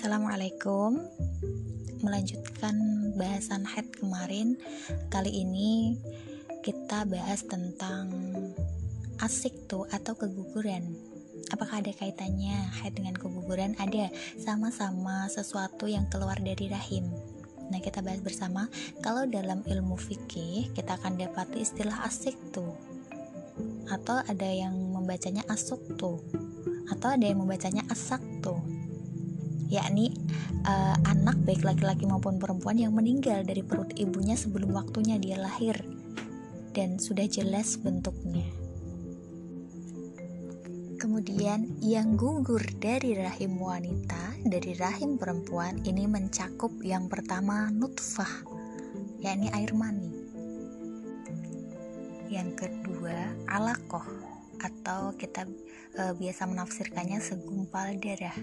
Assalamualaikum. Melanjutkan bahasan head kemarin Kali ini kita bahas tentang asik tuh atau keguguran. Apakah ada kaitannya head dengan keguguran? Ada, sama-sama sesuatu yang keluar dari rahim. Nah kita bahas bersama. Kalau dalam ilmu fikih kita akan dapati istilah asik tuh. Atau ada yang membacanya asuk tuh. Atau ada yang membacanya asak tuh yakni uh, anak baik laki-laki maupun perempuan yang meninggal dari perut ibunya sebelum waktunya dia lahir dan sudah jelas bentuknya. Kemudian yang gugur dari rahim wanita, dari rahim perempuan ini mencakup yang pertama nutfah, yakni air mani. Yang kedua alakoh atau kita e, biasa menafsirkannya segumpal darah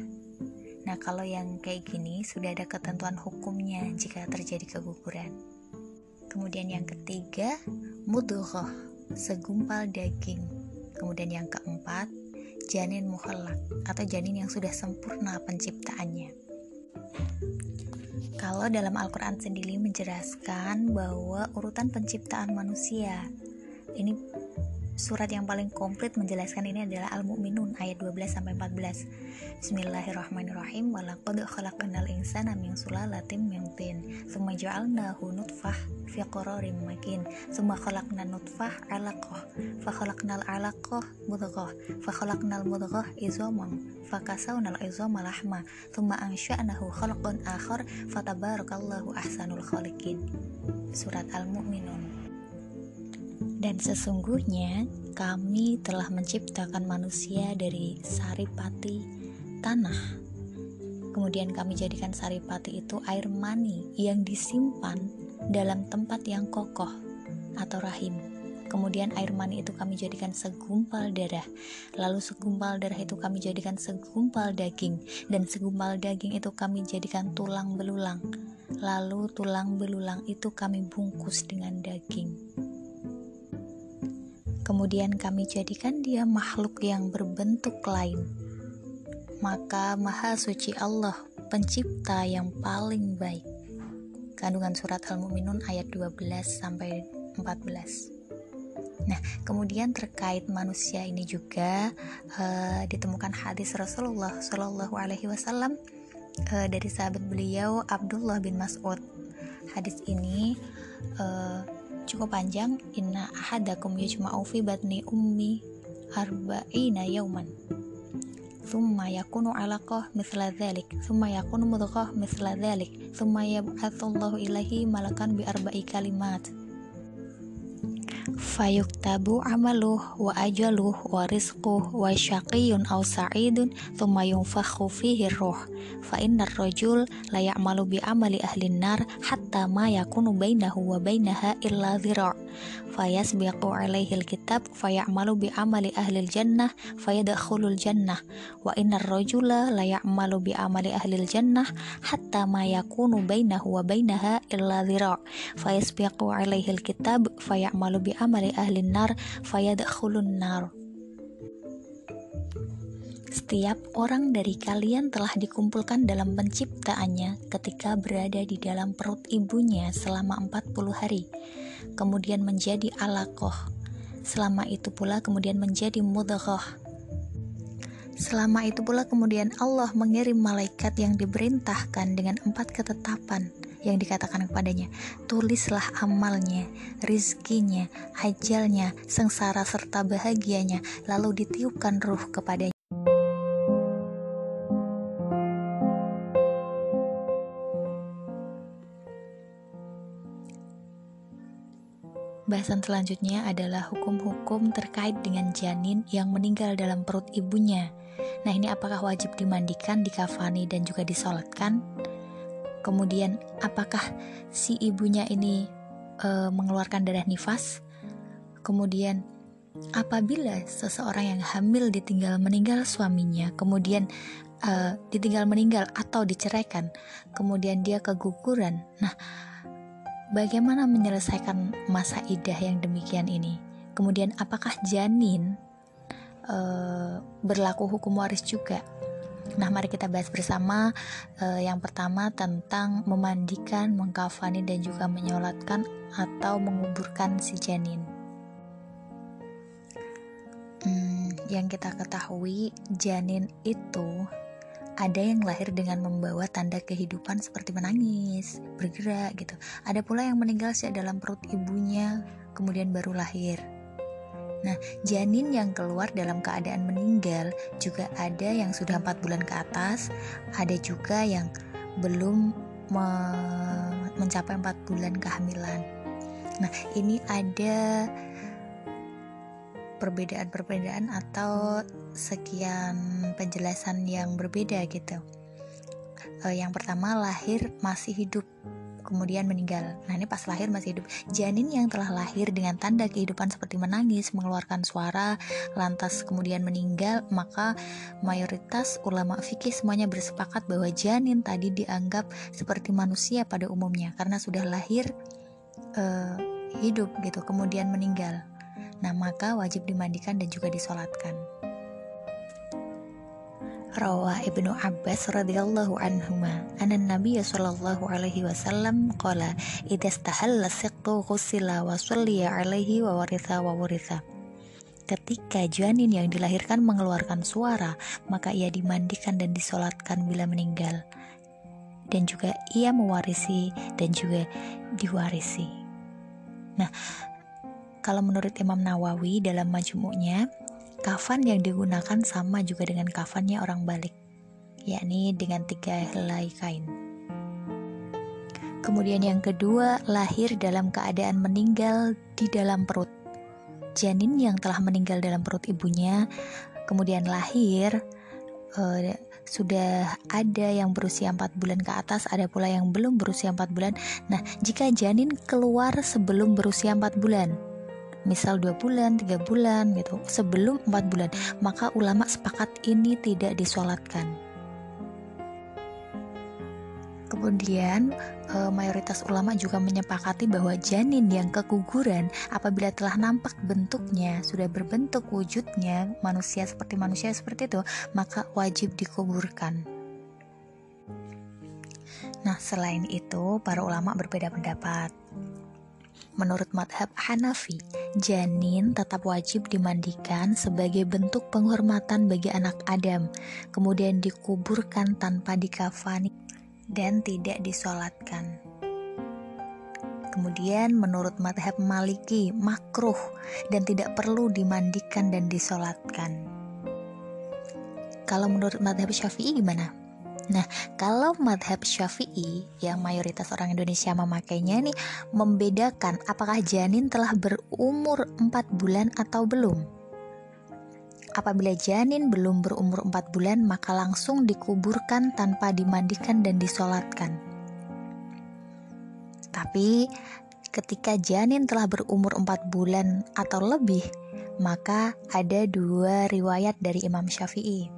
Nah, kalau yang kayak gini sudah ada ketentuan hukumnya jika terjadi keguguran. Kemudian yang ketiga, mudghah, segumpal daging. Kemudian yang keempat, janin muhallak atau janin yang sudah sempurna penciptaannya. Kalau dalam Al-Quran sendiri menjelaskan bahwa urutan penciptaan manusia ini surat yang paling komplit menjelaskan ini adalah Al-Mu'minun ayat 12 sampai 14. Bismillahirrahmanirrahim. Walaqad khalaqnal insana min sulalatin min tin, tsumma ja'alnahu nutfah fi qararin makin, tsumma khalaqna nutfah 'alaqah, fa khalaqnal 'alaqah mudghah, fa khalaqnal mudghah izaman, fa kasawnal izama lahma, tsumma ansha'nahu khalqan akhar, fatabarakallahu ahsanul khaliqin. Surat Al-Mu'minun dan sesungguhnya kami telah menciptakan manusia dari saripati tanah. Kemudian kami jadikan saripati itu air mani yang disimpan dalam tempat yang kokoh atau rahim. Kemudian air mani itu kami jadikan segumpal darah. Lalu segumpal darah itu kami jadikan segumpal daging dan segumpal daging itu kami jadikan tulang belulang. Lalu tulang belulang itu kami bungkus dengan daging kemudian kami jadikan dia makhluk yang berbentuk lain. Maka Maha Suci Allah, pencipta yang paling baik. Kandungan surat Al-Mu'minun ayat 12 sampai 14. Nah, kemudian terkait manusia ini juga uh, ditemukan hadis Rasulullah Shallallahu Alaihi Wasallam uh, dari sahabat beliau Abdullah bin Mas'ud. Hadis ini uh, cukup panjang. Inna ahadakum yajma'u fi batni ummi arba'ina yauman thumma yakunu alaqah mithla dhalik. Thumma yakunu mudghah mithla dhalik. Thumma yab'atsullahu ilaihi malakan bi arba'i kalimat fayuktabu amaluh wa ajaluh wa rizquh wa syaqiyun aw sa'idun thumma yunfakhu fihi ruh. Fa innar rajul la ya'malu bi amali ahli nar hatta ma yakunu bainahu wa bainaha illa dhira' fayasbiqu alaihi alkitab fayamalu bi amali ahli jannah fayadkhulul jannah. Wa innar rajula la ya'malu bi amali ahli jannah hatta ma yakunu bainahu wa bainaha illa dhira' fayasbiqu alaihi alkitab fayamalu bi amali ahli nar nar setiap orang dari kalian telah dikumpulkan dalam penciptaannya ketika berada di dalam perut ibunya selama 40 hari, kemudian menjadi alakoh. Selama itu pula kemudian menjadi mudghah. Selama itu pula kemudian Allah mengirim malaikat yang diperintahkan dengan empat ketetapan, yang dikatakan kepadanya, tulislah amalnya, rizkinya, ajalnya, sengsara serta bahagianya, lalu ditiupkan ruh kepadanya. Bahasan selanjutnya adalah hukum-hukum terkait dengan janin yang meninggal dalam perut ibunya. Nah, ini apakah wajib dimandikan, dikafani, dan juga disolatkan? Kemudian apakah si ibunya ini e, mengeluarkan darah nifas? Kemudian apabila seseorang yang hamil ditinggal meninggal suaminya, kemudian e, ditinggal meninggal atau diceraikan, kemudian dia keguguran. Nah, bagaimana menyelesaikan masa idah yang demikian ini? Kemudian apakah janin e, berlaku hukum waris juga? Nah, mari kita bahas bersama uh, yang pertama tentang memandikan, mengkafani dan juga menyolatkan atau menguburkan si janin. Hmm, yang kita ketahui, janin itu ada yang lahir dengan membawa tanda kehidupan seperti menangis, bergerak gitu. Ada pula yang meninggal sejak dalam perut ibunya, kemudian baru lahir. Nah, janin yang keluar dalam keadaan meninggal juga ada yang sudah empat bulan ke atas, ada juga yang belum me mencapai empat bulan kehamilan. Nah, ini ada perbedaan-perbedaan atau sekian penjelasan yang berbeda gitu. Uh, yang pertama lahir masih hidup kemudian meninggal. Nah, ini pas lahir masih hidup. Janin yang telah lahir dengan tanda kehidupan seperti menangis, mengeluarkan suara, lantas kemudian meninggal, maka mayoritas ulama fikih semuanya bersepakat bahwa janin tadi dianggap seperti manusia pada umumnya karena sudah lahir uh, hidup gitu, kemudian meninggal. Nah, maka wajib dimandikan dan juga disolatkan. Rawa Ibnu Abbas radhiyallahu anhuma anna Nabi sallallahu alaihi wasallam qala idza istahalla siqtu ghusila wa sulliya alaihi wa waritha wa waritha Ketika janin yang dilahirkan mengeluarkan suara, maka ia dimandikan dan disolatkan bila meninggal. Dan juga ia mewarisi dan juga diwarisi. Nah, kalau menurut Imam Nawawi dalam majmu'nya, Kafan yang digunakan sama juga dengan kafannya orang balik, yakni dengan tiga helai kain. Kemudian yang kedua, lahir dalam keadaan meninggal di dalam perut. Janin yang telah meninggal dalam perut ibunya, kemudian lahir, uh, sudah ada yang berusia 4 bulan ke atas, ada pula yang belum berusia 4 bulan. Nah, jika janin keluar sebelum berusia 4 bulan, misal dua bulan, tiga bulan gitu, sebelum empat bulan, maka ulama sepakat ini tidak disolatkan. Kemudian e, mayoritas ulama juga menyepakati bahwa janin yang keguguran apabila telah nampak bentuknya, sudah berbentuk wujudnya manusia seperti manusia seperti itu, maka wajib dikuburkan. Nah, selain itu, para ulama berbeda pendapat. Menurut madhab Hanafi, janin tetap wajib dimandikan sebagai bentuk penghormatan bagi anak Adam, kemudian dikuburkan tanpa dikafani dan tidak disolatkan. Kemudian menurut madhab Maliki, makruh dan tidak perlu dimandikan dan disolatkan. Kalau menurut madhab Syafi'i gimana? Nah, kalau madhab syafi'i yang mayoritas orang Indonesia memakainya nih membedakan apakah janin telah berumur 4 bulan atau belum. Apabila janin belum berumur 4 bulan, maka langsung dikuburkan tanpa dimandikan dan disolatkan. Tapi ketika janin telah berumur 4 bulan atau lebih, maka ada dua riwayat dari Imam Syafi'i.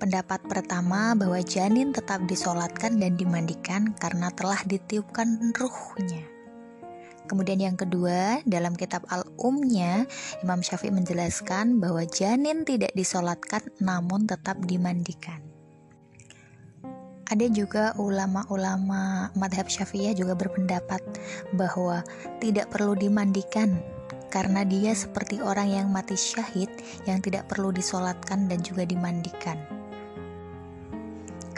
Pendapat pertama bahwa janin tetap disolatkan dan dimandikan karena telah ditiupkan ruhnya. Kemudian yang kedua, dalam kitab Al-Umnya, Imam Syafi'i menjelaskan bahwa janin tidak disolatkan namun tetap dimandikan. Ada juga ulama-ulama madhab syafi'iyah juga berpendapat bahwa tidak perlu dimandikan karena dia seperti orang yang mati syahid yang tidak perlu disolatkan dan juga dimandikan.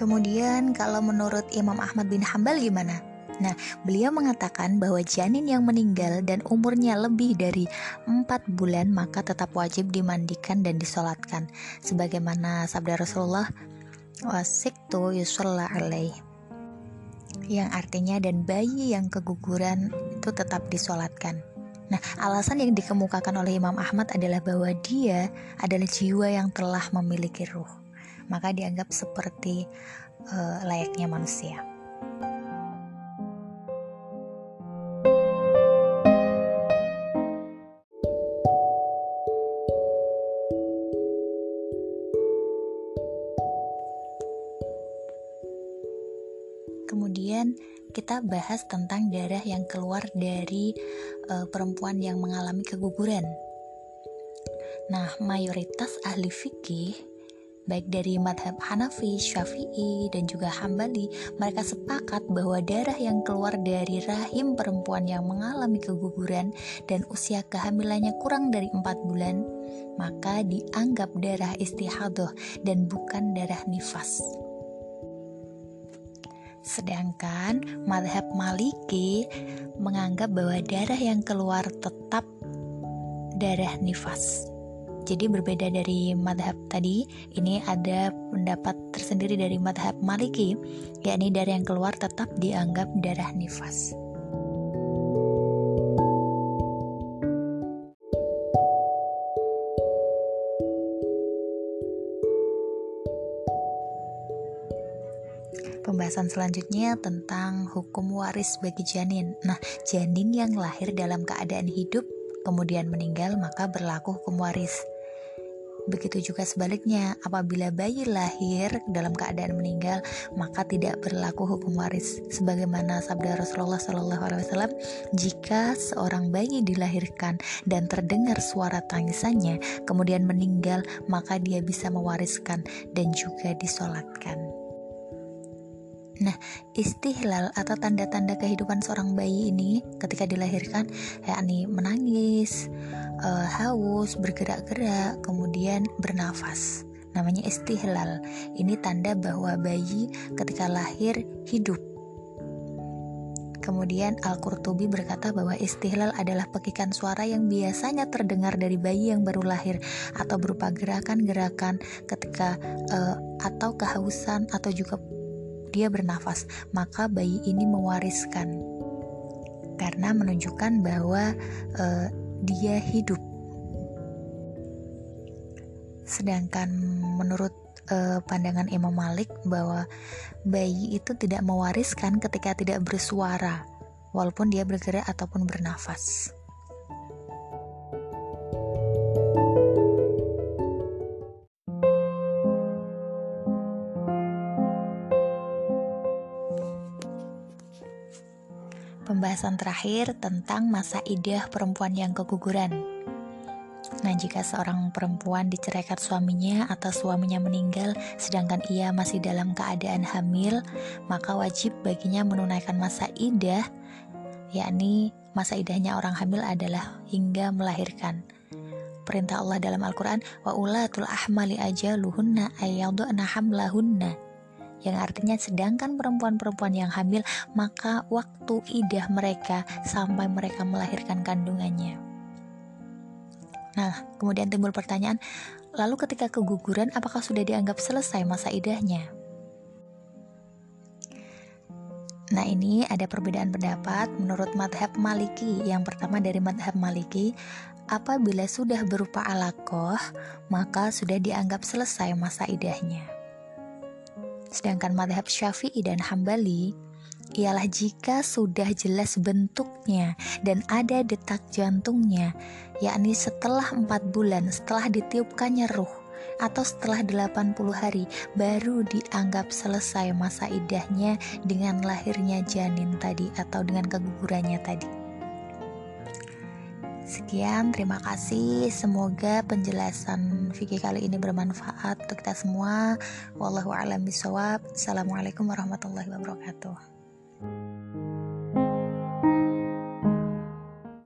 Kemudian kalau menurut Imam Ahmad bin Hambal gimana? Nah, beliau mengatakan bahwa janin yang meninggal dan umurnya lebih dari 4 bulan maka tetap wajib dimandikan dan disolatkan. Sebagaimana sabda Rasulullah, wasiktu yusalla alaih. Yang artinya dan bayi yang keguguran itu tetap disolatkan. Nah, alasan yang dikemukakan oleh Imam Ahmad adalah bahwa dia adalah jiwa yang telah memiliki ruh maka dianggap seperti uh, layaknya manusia. Kemudian kita bahas tentang darah yang keluar dari uh, perempuan yang mengalami keguguran. Nah, mayoritas ahli fikih baik dari madhab Hanafi, Syafi'i, dan juga Hambali, mereka sepakat bahwa darah yang keluar dari rahim perempuan yang mengalami keguguran dan usia kehamilannya kurang dari 4 bulan, maka dianggap darah istihadoh dan bukan darah nifas. Sedangkan madhab Maliki menganggap bahwa darah yang keluar tetap darah nifas. Jadi berbeda dari madhab tadi, ini ada pendapat tersendiri dari madhab maliki, yakni darah yang keluar tetap dianggap darah nifas. Pembahasan selanjutnya tentang hukum waris bagi janin. Nah, janin yang lahir dalam keadaan hidup kemudian meninggal maka berlaku hukum waris. Begitu juga sebaliknya, apabila bayi lahir dalam keadaan meninggal, maka tidak berlaku hukum waris. Sebagaimana sabda Rasulullah SAW, jika seorang bayi dilahirkan dan terdengar suara tangisannya, kemudian meninggal, maka dia bisa mewariskan dan juga disolatkan. Nah, istihlal atau tanda-tanda kehidupan seorang bayi ini ketika dilahirkan yakni menangis, uh, haus, bergerak-gerak, kemudian bernafas. Namanya istihlal. Ini tanda bahwa bayi ketika lahir hidup. Kemudian Al-Qurtubi berkata bahwa istihlal adalah pekikan suara yang biasanya terdengar dari bayi yang baru lahir atau berupa gerakan-gerakan ketika uh, atau kehausan atau juga dia bernafas, maka bayi ini mewariskan karena menunjukkan bahwa uh, dia hidup. Sedangkan menurut uh, pandangan Imam Malik bahwa bayi itu tidak mewariskan ketika tidak bersuara, walaupun dia bergerak ataupun bernafas. Pembahasan terakhir tentang masa idah perempuan yang keguguran. Nah, jika seorang perempuan diceraikan suaminya atau suaminya meninggal sedangkan ia masih dalam keadaan hamil, maka wajib baginya menunaikan masa idah, yakni masa idahnya orang hamil adalah hingga melahirkan. Perintah Allah dalam Al-Quran, wa ulatul ahmali ajaluhunna ayyaduna hamlahunna yang artinya sedangkan perempuan-perempuan yang hamil maka waktu idah mereka sampai mereka melahirkan kandungannya. Nah, kemudian timbul pertanyaan, lalu ketika keguguran apakah sudah dianggap selesai masa idahnya? Nah ini ada perbedaan pendapat menurut madhab maliki Yang pertama dari madhab maliki Apabila sudah berupa alakoh Maka sudah dianggap selesai masa idahnya Sedangkan madhab syafi'i dan hambali ialah jika sudah jelas bentuknya dan ada detak jantungnya, yakni setelah empat bulan setelah ditiupkannya ruh atau setelah 80 hari baru dianggap selesai masa idahnya dengan lahirnya janin tadi atau dengan kegugurannya tadi. Sekian, terima kasih. Semoga penjelasan fikih kali ini bermanfaat untuk kita semua. Wallahu a'lam bishawab. Assalamualaikum warahmatullahi wabarakatuh.